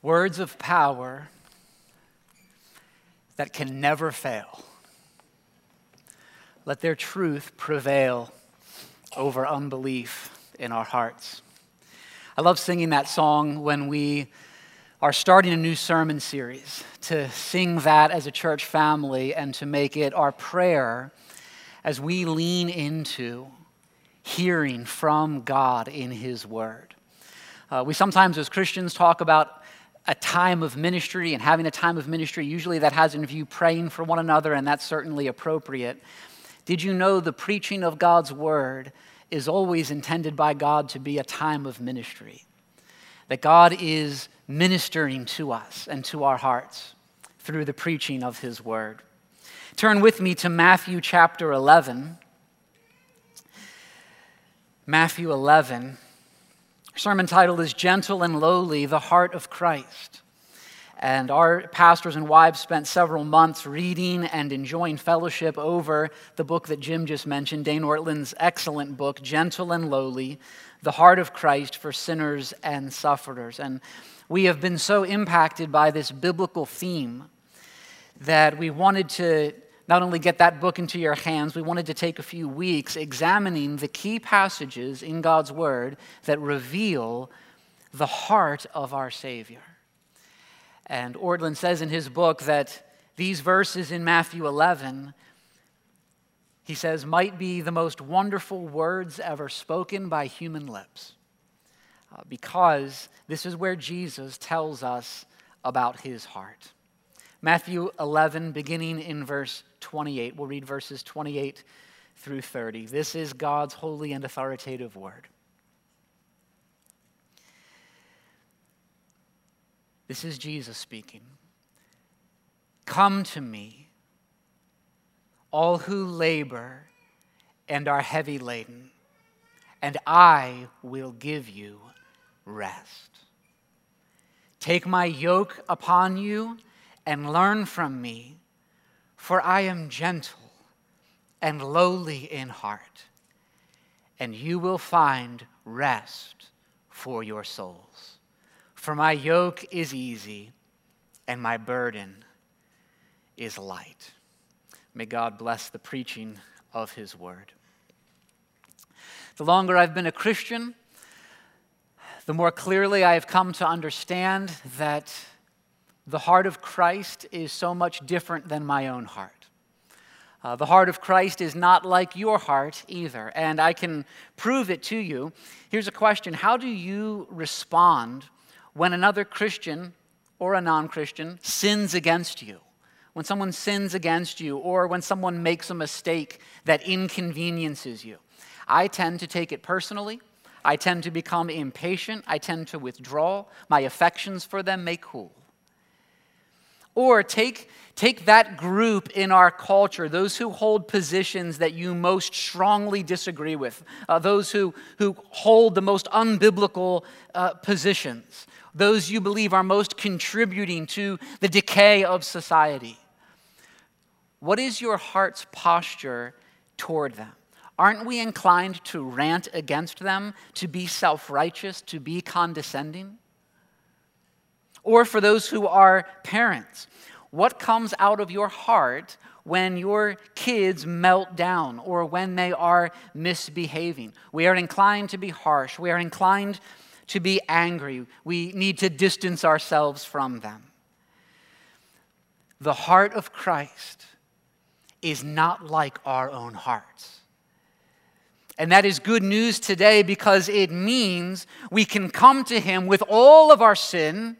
Words of power that can never fail. Let their truth prevail over unbelief in our hearts. I love singing that song when we are starting a new sermon series, to sing that as a church family and to make it our prayer as we lean into hearing from God in His Word. Uh, we sometimes, as Christians, talk about a time of ministry and having a time of ministry. Usually that has in view praying for one another, and that's certainly appropriate. Did you know the preaching of God's Word is always intended by God to be a time of ministry? That God is ministering to us and to our hearts through the preaching of His Word. Turn with me to Matthew chapter 11. Matthew 11. Sermon title is Gentle and Lowly, the Heart of Christ. And our pastors and wives spent several months reading and enjoying fellowship over the book that Jim just mentioned, Dane Ortlund's excellent book, Gentle and Lowly, the Heart of Christ for Sinners and Sufferers. And we have been so impacted by this biblical theme that we wanted to not only get that book into your hands, we wanted to take a few weeks examining the key passages in God's Word that reveal the heart of our Savior. And Ortlund says in his book that these verses in Matthew 11, he says, might be the most wonderful words ever spoken by human lips. Uh, because this is where Jesus tells us about his heart. Matthew 11, beginning in verse 28. We'll read verses 28 through 30. This is God's holy and authoritative word. This is Jesus speaking. Come to me, all who labor and are heavy laden, and I will give you rest. Take my yoke upon you and learn from me, for I am gentle and lowly in heart, and you will find rest for your souls. For my yoke is easy and my burden is light. May God bless the preaching of his word. The longer I've been a Christian, the more clearly I have come to understand that the heart of Christ is so much different than my own heart. Uh, the heart of Christ is not like your heart either, and I can prove it to you. Here's a question How do you respond when another Christian or a non Christian sins against you? When someone sins against you, or when someone makes a mistake that inconveniences you? I tend to take it personally. I tend to become impatient. I tend to withdraw. My affections for them may cool. Or take, take that group in our culture, those who hold positions that you most strongly disagree with, uh, those who, who hold the most unbiblical uh, positions, those you believe are most contributing to the decay of society. What is your heart's posture toward them? Aren't we inclined to rant against them, to be self righteous, to be condescending? Or for those who are parents, what comes out of your heart when your kids melt down or when they are misbehaving? We are inclined to be harsh. We are inclined to be angry. We need to distance ourselves from them. The heart of Christ is not like our own hearts. And that is good news today because it means we can come to Him with all of our sin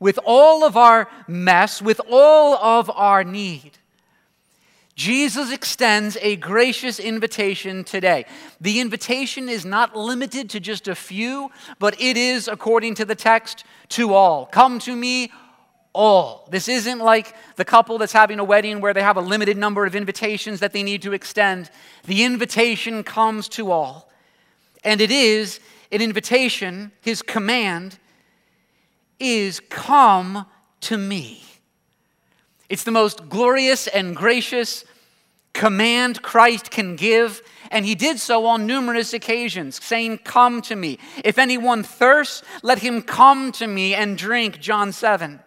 with all of our mess, with all of our need. Jesus extends a gracious invitation today. The invitation is not limited to just a few, but it is, according to the text, to all. Come to me, all. This isn't like the couple that's having a wedding where they have a limited number of invitations that they need to extend. The invitation comes to all. And it is an invitation, his command is come to me. It's the most glorious and gracious command Christ can give, and he did so on numerous occasions, saying, Come to me. If anyone thirsts, let him come to me and drink. John 7.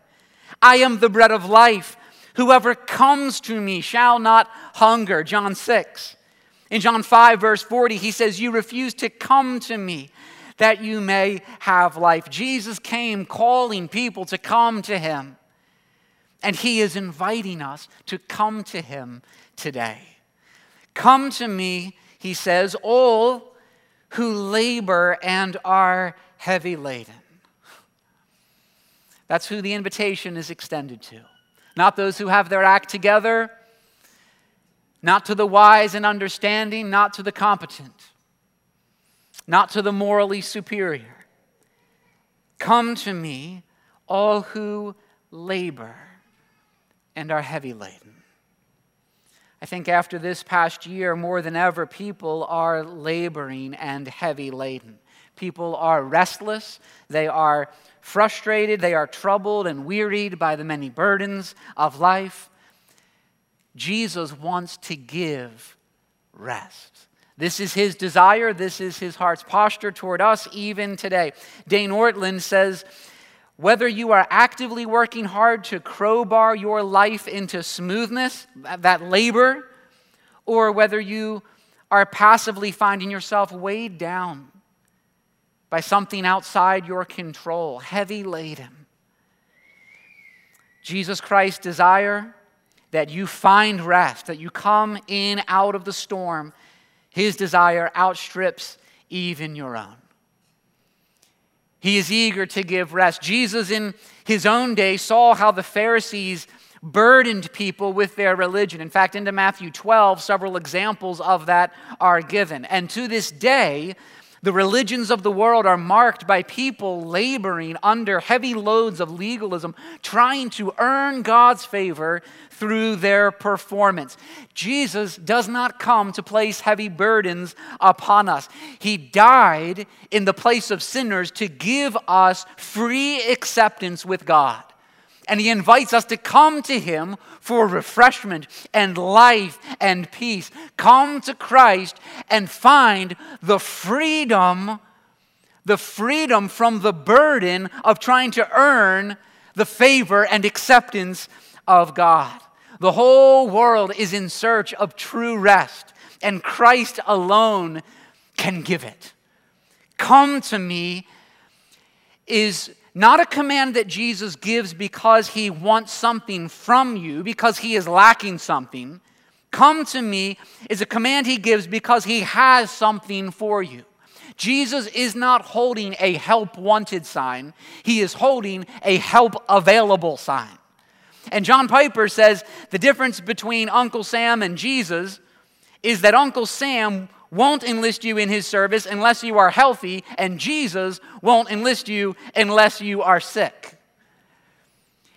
I am the bread of life. Whoever comes to me shall not hunger. John 6. In John 5, verse 40, he says, You refuse to come to me that you may have life. Jesus came calling people to come to him. And he is inviting us to come to him today. Come to me, he says, all who labor and are heavy laden. That's who the invitation is extended to. Not those who have their act together, not to the wise and understanding, not to the competent, not to the morally superior. Come to me, all who labor and are heavy laden. I think after this past year, more than ever, people are laboring and heavy laden. People are restless, they are frustrated, they are troubled and wearied by the many burdens of life. Jesus wants to give rest. This is his desire. This is his heart's posture toward us even today. Dane Ortlund says, whether you are actively working hard to crowbar your life into smoothness, that labor, or whether you are passively finding yourself weighed down by something outside your control, heavy laden. Jesus Christ's desire that you find rest, that you come in out of the storm, his desire outstrips even your own. He is eager to give rest. Jesus, in his own day, saw how the Pharisees burdened people with their religion. In fact, into Matthew 12, several examples of that are given. And to this day, the religions of the world are marked by people laboring under heavy loads of legalism, trying to earn God's favor through their performance. Jesus does not come to place heavy burdens upon us. He died in the place of sinners to give us free acceptance with God. And he invites us to come to him for refreshment and life and peace. Come to Christ and find the freedom, the freedom from the burden of trying to earn the favor and acceptance of God. The whole world is in search of true rest, and Christ alone can give it. Come to me is not a command that Jesus gives because he wants something from you, because he is lacking something. Come to me is a command he gives because he has something for you. Jesus is not holding a help wanted sign, he is holding a help available sign. And John Piper says the difference between Uncle Sam and Jesus is that Uncle Sam won't enlist you in his service unless you are healthy, and Jesus won't enlist you unless you are sick.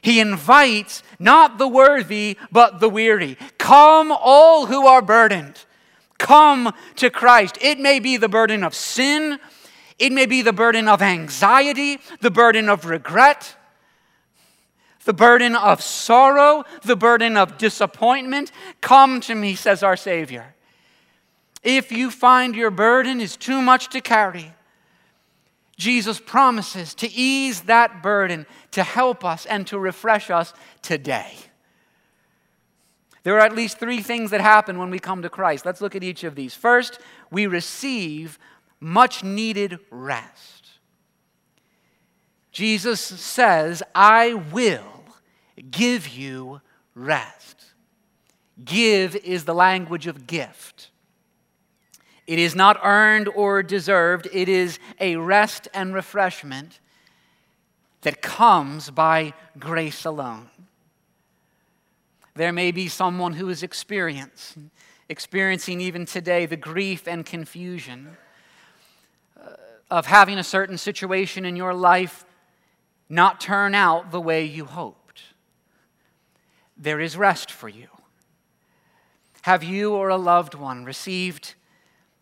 He invites not the worthy, but the weary. Come, all who are burdened. Come to Christ. It may be the burden of sin, it may be the burden of anxiety, the burden of regret, the burden of sorrow, the burden of disappointment. Come to me, says our Savior. If you find your burden is too much to carry, Jesus promises to ease that burden, to help us, and to refresh us today. There are at least three things that happen when we come to Christ. Let's look at each of these. First, we receive much needed rest. Jesus says, I will give you rest. Give is the language of gift. It is not earned or deserved, it is a rest and refreshment that comes by grace alone. There may be someone who is experiencing, even today the grief and confusion uh, of having a certain situation in your life not turn out the way you hoped. There is rest for you. Have you or a loved one received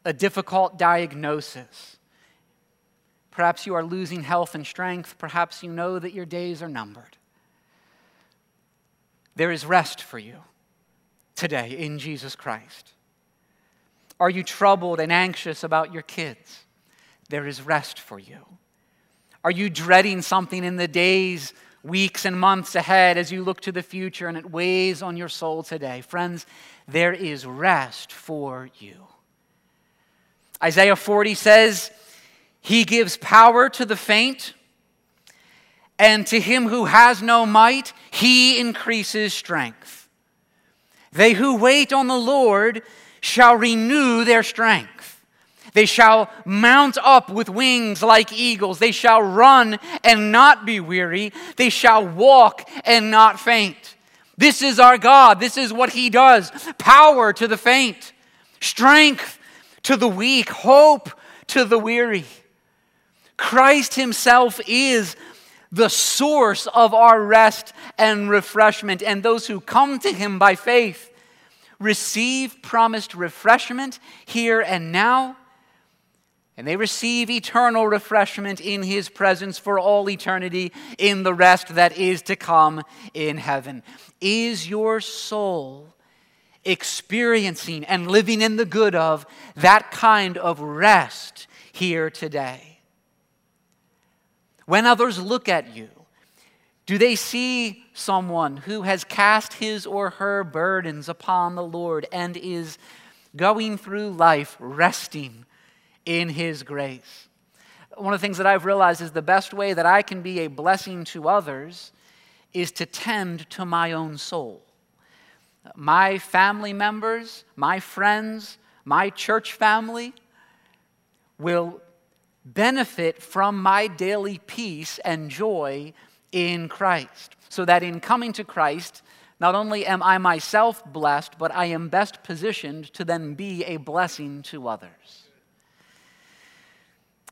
a difficult diagnosis. Perhaps you are losing health and strength. Perhaps you know that your days are numbered. There is rest for you. today in Jesus Christ? Are you troubled and anxious about your kids? There is rest for you. Are you dreading something in the days, weeks, and months ahead as you look to the future and it weighs on your soul today? Friends, there is rest for you. Isaiah 40 says, He gives power to the faint, and to him who has no might, He increases strength. They who wait on the Lord shall renew their strength. They shall mount up with wings like eagles. They shall run and not be weary. They shall walk and not faint. This is our God. This is what He does power to the faint, strength to the weak, hope to the weary. Christ Himself is the source of our rest and refreshment, and those who come to Him by faith receive promised refreshment here and now, and they receive eternal refreshment in His presence for all eternity in the rest that is to come in heaven. Is your soul experiencing and living in the good of that kind of rest here today? When others look at you, do they see someone who has cast his or her burdens upon the Lord and is going through life resting in his grace? One of the things that I've realized is the best way that I can be a blessing to others is to tend to my own soul. My family members, my friends, my church family will benefit from my daily peace and joy in Christ. So that in coming to Christ, not only am I myself blessed, but I am best positioned to then be a blessing to others.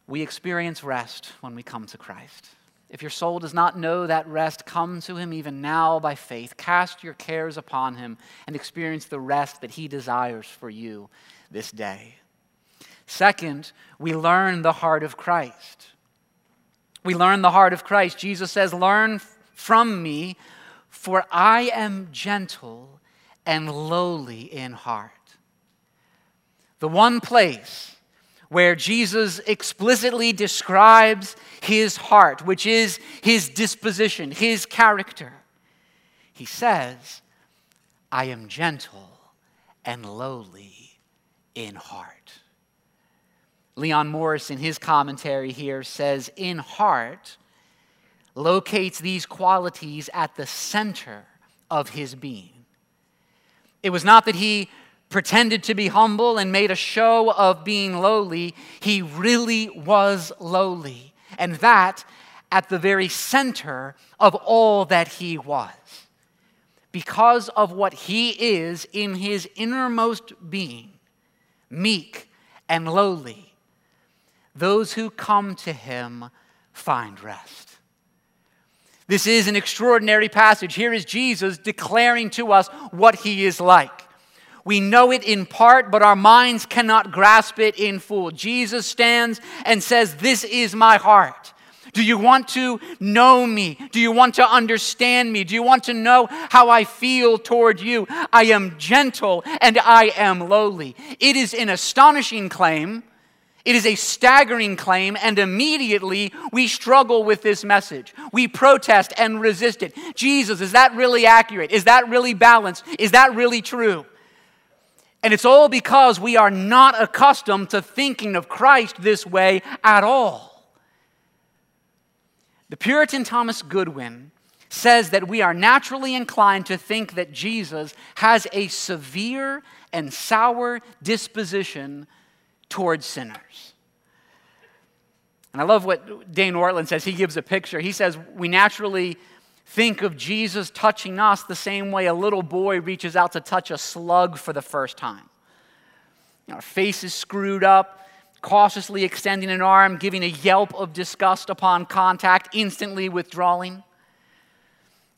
We experience rest when we come to Christ. If your soul does not know that rest, come to him even now by faith. Cast your cares upon him and experience the rest that he desires for you this day. Second, we learn the heart of Christ. We learn the heart of Christ. Jesus says, Learn from me, for I am gentle and lowly in heart. The one place where Jesus explicitly describes his heart, which is his disposition, his character. He says, I am gentle and lowly in heart. Leon Morris, in his commentary here, says, In heart, locates these qualities at the center of his being. It was not that he pretended to be humble and made a show of being lowly, he really was lowly. And that at the very center of all that he was. Because of what he is in his innermost being, meek and lowly those who come to him find rest. This is an extraordinary passage. Here is Jesus declaring to us what he is like. We know it in part, but our minds cannot grasp it in full. Jesus stands and says, This is my heart. Do you want to know me? Do you want to understand me? Do you want to know how I feel toward you? I am gentle and I am lowly. It is an astonishing claim it is a staggering claim, and immediately we struggle with this message. We protest and resist it. Jesus, is that really accurate? Is that really balanced? Is that really true? And it's all because we are not accustomed to thinking of Christ this way at all. The Puritan Thomas Goodwin says that we are naturally inclined to think that Jesus has a severe and sour disposition towards sinners. And I love what Dane Ortlund says. He gives a picture. He says, We naturally think of Jesus touching us the same way a little boy reaches out to touch a slug for the first time. Our face is screwed up, cautiously extending an arm, giving a yelp of disgust upon contact, instantly withdrawing.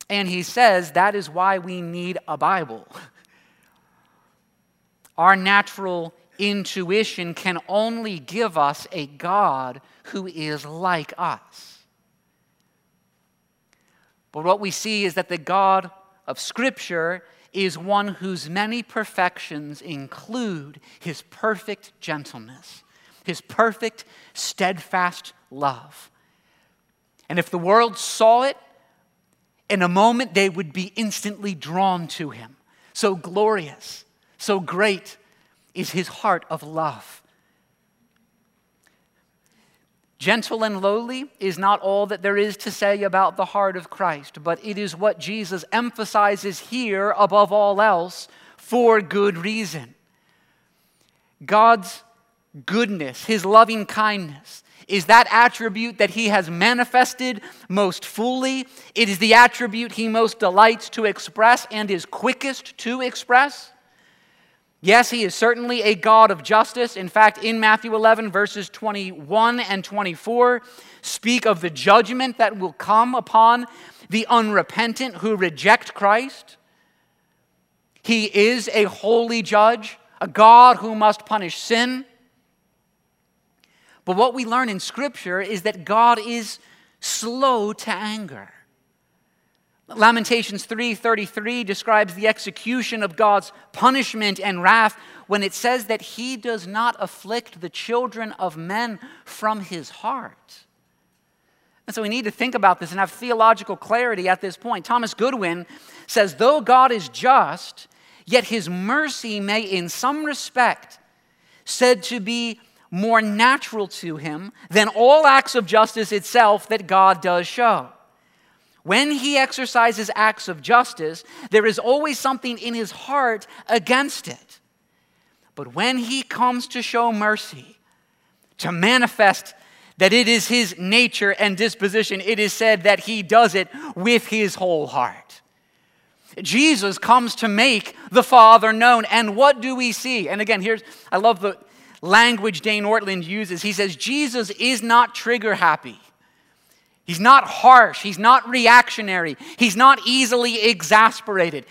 And he says that is why we need a Bible. Our natural intuition can only give us a God who is like us. But what we see is that the God of Scripture is one whose many perfections include his perfect gentleness, his perfect, steadfast love. And if the world saw it, in a moment they would be instantly drawn to him. So glorious, so great is his heart of love. Gentle and lowly is not all that there is to say about the heart of Christ, but it is what Jesus emphasizes here above all else for good reason. God's goodness, his loving kindness, is that attribute that he has manifested most fully. It is the attribute he most delights to express and is quickest to express. Yes, he is certainly a God of justice. In fact, in Matthew 11, verses 21 and 24, speak of the judgment that will come upon the unrepentant who reject Christ. He is a holy judge, a God who must punish sin. But what we learn in Scripture is that God is slow to anger. Lamentations 3:33 describes the execution of God's punishment and wrath when it says that he does not afflict the children of men from his heart. And so we need to think about this and have theological clarity at this point. Thomas Goodwin says, though God is just, yet his mercy may in some respect said to be more natural to him than all acts of justice itself that God does show. When he exercises acts of justice, there is always something in his heart against it. But when he comes to show mercy, to manifest that it is his nature and disposition, it is said that he does it with his whole heart. Jesus comes to make the Father known. And what do we see? And again, here's, I love the language Dane Ortlund uses. He says, Jesus is not trigger happy. He's not harsh. He's not reactionary. He's not easily exasperated.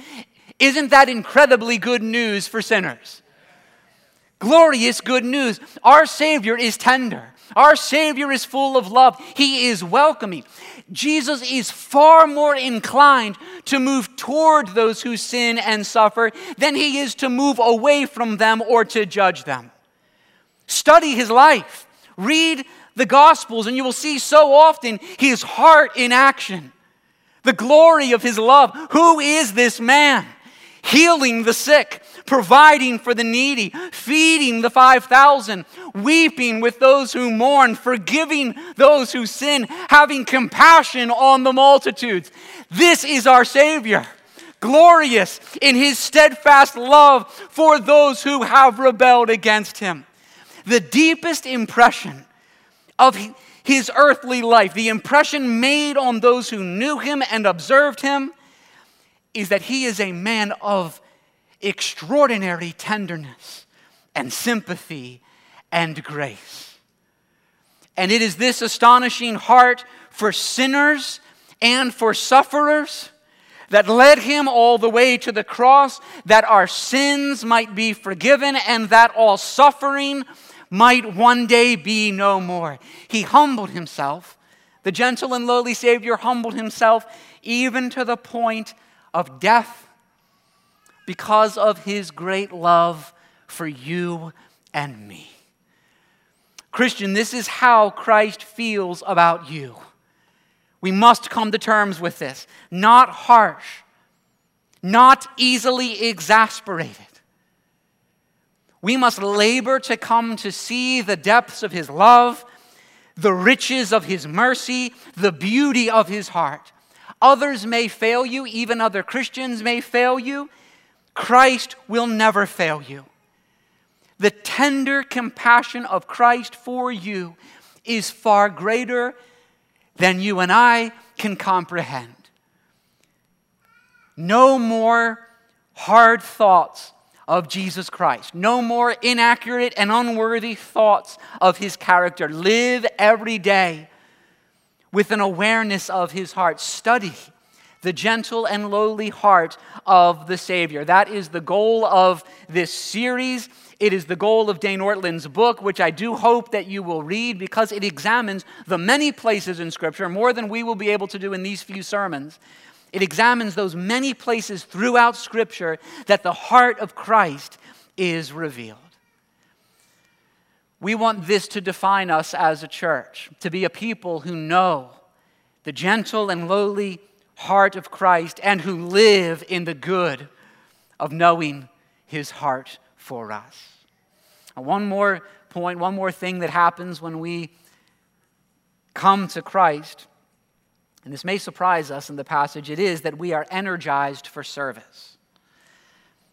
Isn't that incredibly good news for sinners? Glorious good news. Our Savior is tender. Our Savior is full of love. He is welcoming. Jesus is far more inclined to move toward those who sin and suffer than he is to move away from them or to judge them. Study his life. Read the Gospels, and you will see so often his heart in action, the glory of his love. Who is this man? Healing the sick, providing for the needy, feeding the 5,000, weeping with those who mourn, forgiving those who sin, having compassion on the multitudes. This is our Savior glorious in his steadfast love for those who have rebelled against him. The deepest impression of his earthly life, the impression made on those who knew him and observed him, is that he is a man of extraordinary tenderness and sympathy and grace. And it is this astonishing heart for sinners and for sufferers that led him all the way to the cross, that our sins might be forgiven and that all suffering might one day be no more. He humbled himself. The gentle and lowly Savior humbled himself even to the point of death because of his great love for you and me. Christian, this is how Christ feels about you. We must come to terms with this. Not harsh, not easily exasperated, we must labor to come to see the depths of His love, the riches of His mercy, the beauty of His heart. Others may fail you, even other Christians may fail you. Christ will never fail you. The tender compassion of Christ for you is far greater than you and I can comprehend. No more hard thoughts of Jesus Christ. No more inaccurate and unworthy thoughts of his character. Live every day with an awareness of his heart. Study the gentle and lowly heart of the Savior. That is the goal of this series. It is the goal of Dane Ortlund's book, which I do hope that you will read because it examines the many places in Scripture, more than we will be able to do in these few sermons, It examines those many places throughout Scripture that the heart of Christ is revealed. We want this to define us as a church, to be a people who know the gentle and lowly heart of Christ and who live in the good of knowing his heart for us. One more point, one more thing that happens when we come to Christ, and this may surprise us in the passage, it is that we are energized for service.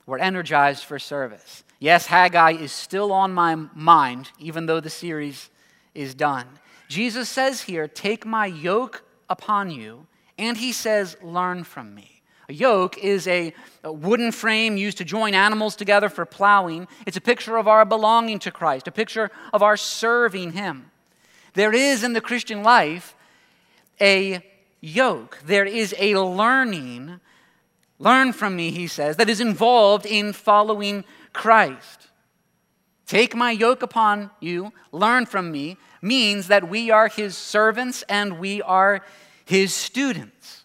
We're energized for service. Yes, Haggai is still on my mind, even though the series is done. Jesus says here, Take my yoke upon you, and he says, Learn from me. A yoke is a, a, wooden frame used to join animals together for plowing. It's a picture of our belonging to Christ, a picture of our serving Him. There is in the Christian life a yoke, there is a learning. Learn from me, he says, that is involved in following Christ. Take my yoke upon you, learn from me, means that we are his servants and we are his students.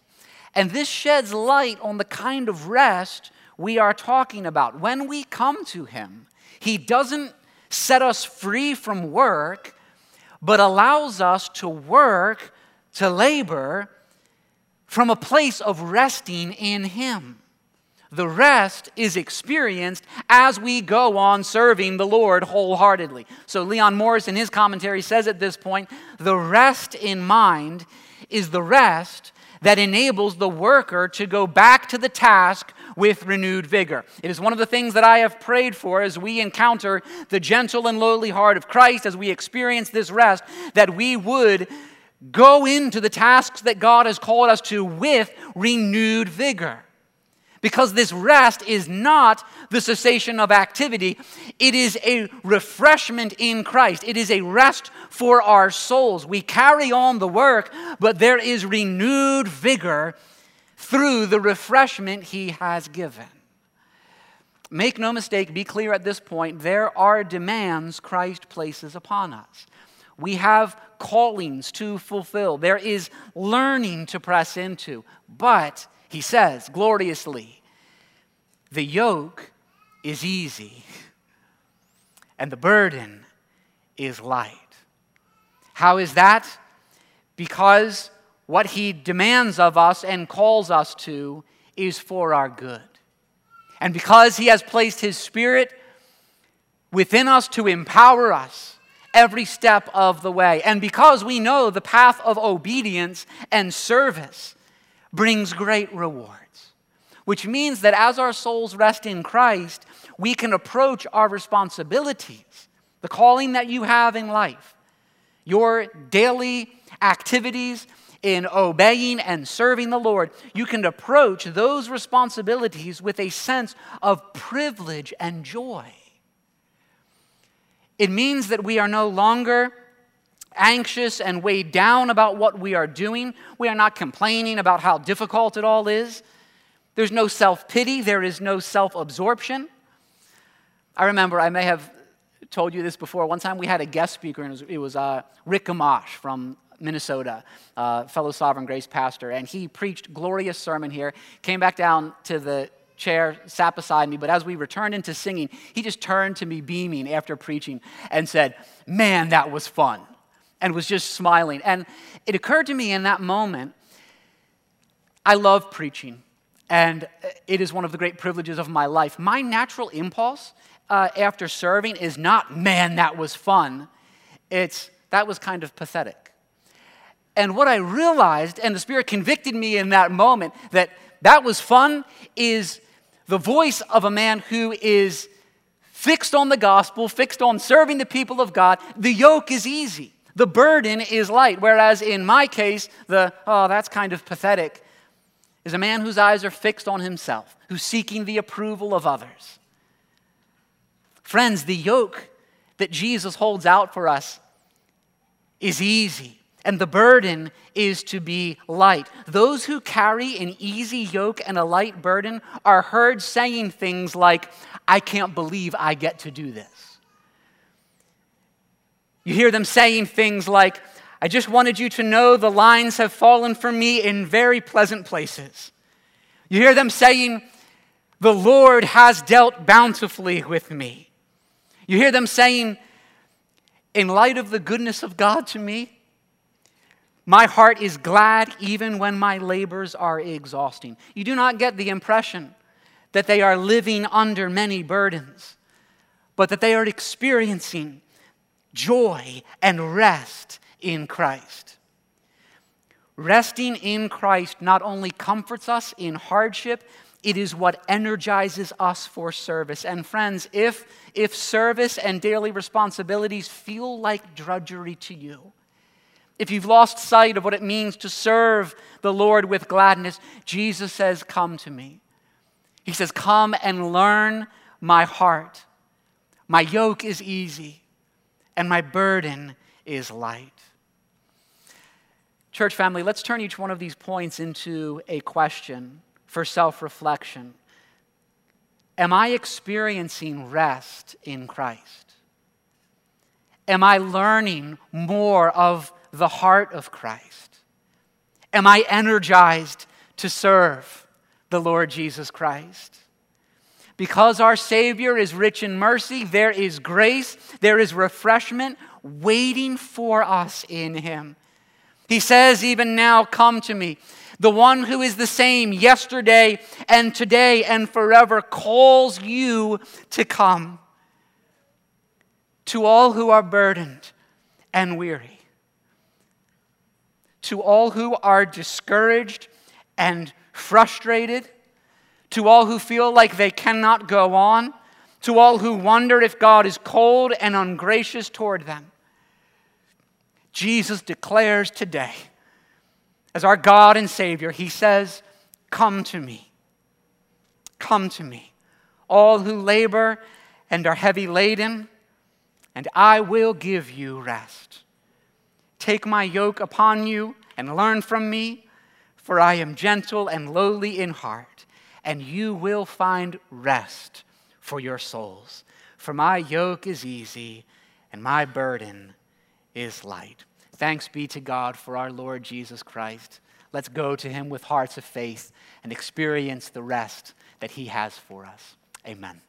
And this sheds light on the kind of rest we are talking about. When we come to him, he doesn't set us free from work, but allows us to work, to labor from a place of resting in him. The rest is experienced as we go on serving the Lord wholeheartedly. So, Leon Morris, in his commentary, says at this point the rest in mind is the rest that enables the worker to go back to the task with renewed vigor. It is one of the things that I have prayed for as we encounter the gentle and lowly heart of Christ, as we experience this rest, that we would go into the tasks that God has called us to with renewed vigor. Because this rest is not the cessation of activity, it is a refreshment in Christ. It is a rest for our souls. We carry on the work, but there is renewed vigor through the refreshment He has given. Make no mistake, be clear at this point, there are demands Christ places upon us. We have callings to fulfill, there is learning to press into, but he says gloriously, the yoke is easy and the burden is light. How is that? Because what he demands of us and calls us to is for our good. And because he has placed his spirit within us to empower us every step of the way, and because we know the path of obedience and service brings great rewards, which means that as our souls rest in Christ, we can approach our responsibilities, the calling that you have in life, your daily activities in obeying and serving the Lord, you can approach those responsibilities with a sense of privilege and joy. It means that we are no longer anxious and weighed down about what we are doing. We are not complaining about how difficult it all is. There's no self pity, there is no self absorption. I remember, I may have told you this before. One time we had a guest speaker, and it was, it was uh, Rick Gamache from Minnesota, uh, fellow Sovereign Grace pastor, and he preached glorious sermon here. Came back down to the chair, sat beside me, but as we returned into singing, he just turned to me beaming after preaching and said, "Man, that was fun." and was just smiling. And it occurred to me in that moment I love preaching, and it is one of the great privileges of my life. My natural impulse uh, after serving is not, man, that was fun. It's, that was kind of pathetic. And what I realized, and the Spirit convicted me in that moment, that that was fun, is the voice of a man who is fixed on the gospel, fixed on serving the people of God. The yoke is easy the burden is light. Whereas in my case, the, oh, that's kind of pathetic, is a man whose eyes are fixed on himself, who's seeking the approval of others. Friends, the yoke that Jesus holds out for us is easy, and the burden is to be light. Those who carry an easy yoke and a light burden are heard saying things like, I can't believe I get to do this. You hear them saying things like, I just wanted you to know the lines have fallen for me in very pleasant places. You hear them saying, The Lord has dealt bountifully with me. You hear them saying, In light of the goodness of God to me, my heart is glad even when my labors are exhausting. You do not get the impression that they are living under many burdens, but that they are experiencing joy and rest in Christ. Resting in Christ not only comforts us in hardship, it is what energizes us for service. And friends, if, if service and daily responsibilities feel like drudgery to you, if you've lost sight of what it means to serve the Lord with gladness, Jesus says, Come to me. He says, Come and learn my heart. My yoke is easy, and my burden is light. Church family, let's turn each one of these points into a question for self reflection. Am I experiencing rest in Christ? Am I learning more of the heart of Christ? Am I energized to serve the Lord Jesus Christ? Because our Savior is rich in mercy, there is grace, there is refreshment waiting for us in Him. He says, Even now, come to me. The one who is the same yesterday and today and forever calls you to come. To all who are burdened and weary, to all who are discouraged and frustrated, to all who feel like they cannot go on, to all who wonder if God is cold and ungracious toward them. Jesus declares today, as our God and Savior, He says, Come to me. Come to me, all who labor and are heavy laden, and I will give you rest. Take my yoke upon you and learn from me, for I am gentle and lowly in heart, and you will find rest for your souls. For my yoke is easy and my burden is light. Thanks be to God for our Lord Jesus Christ. Let's go to him with hearts of faith and experience the rest that he has for us. Amen.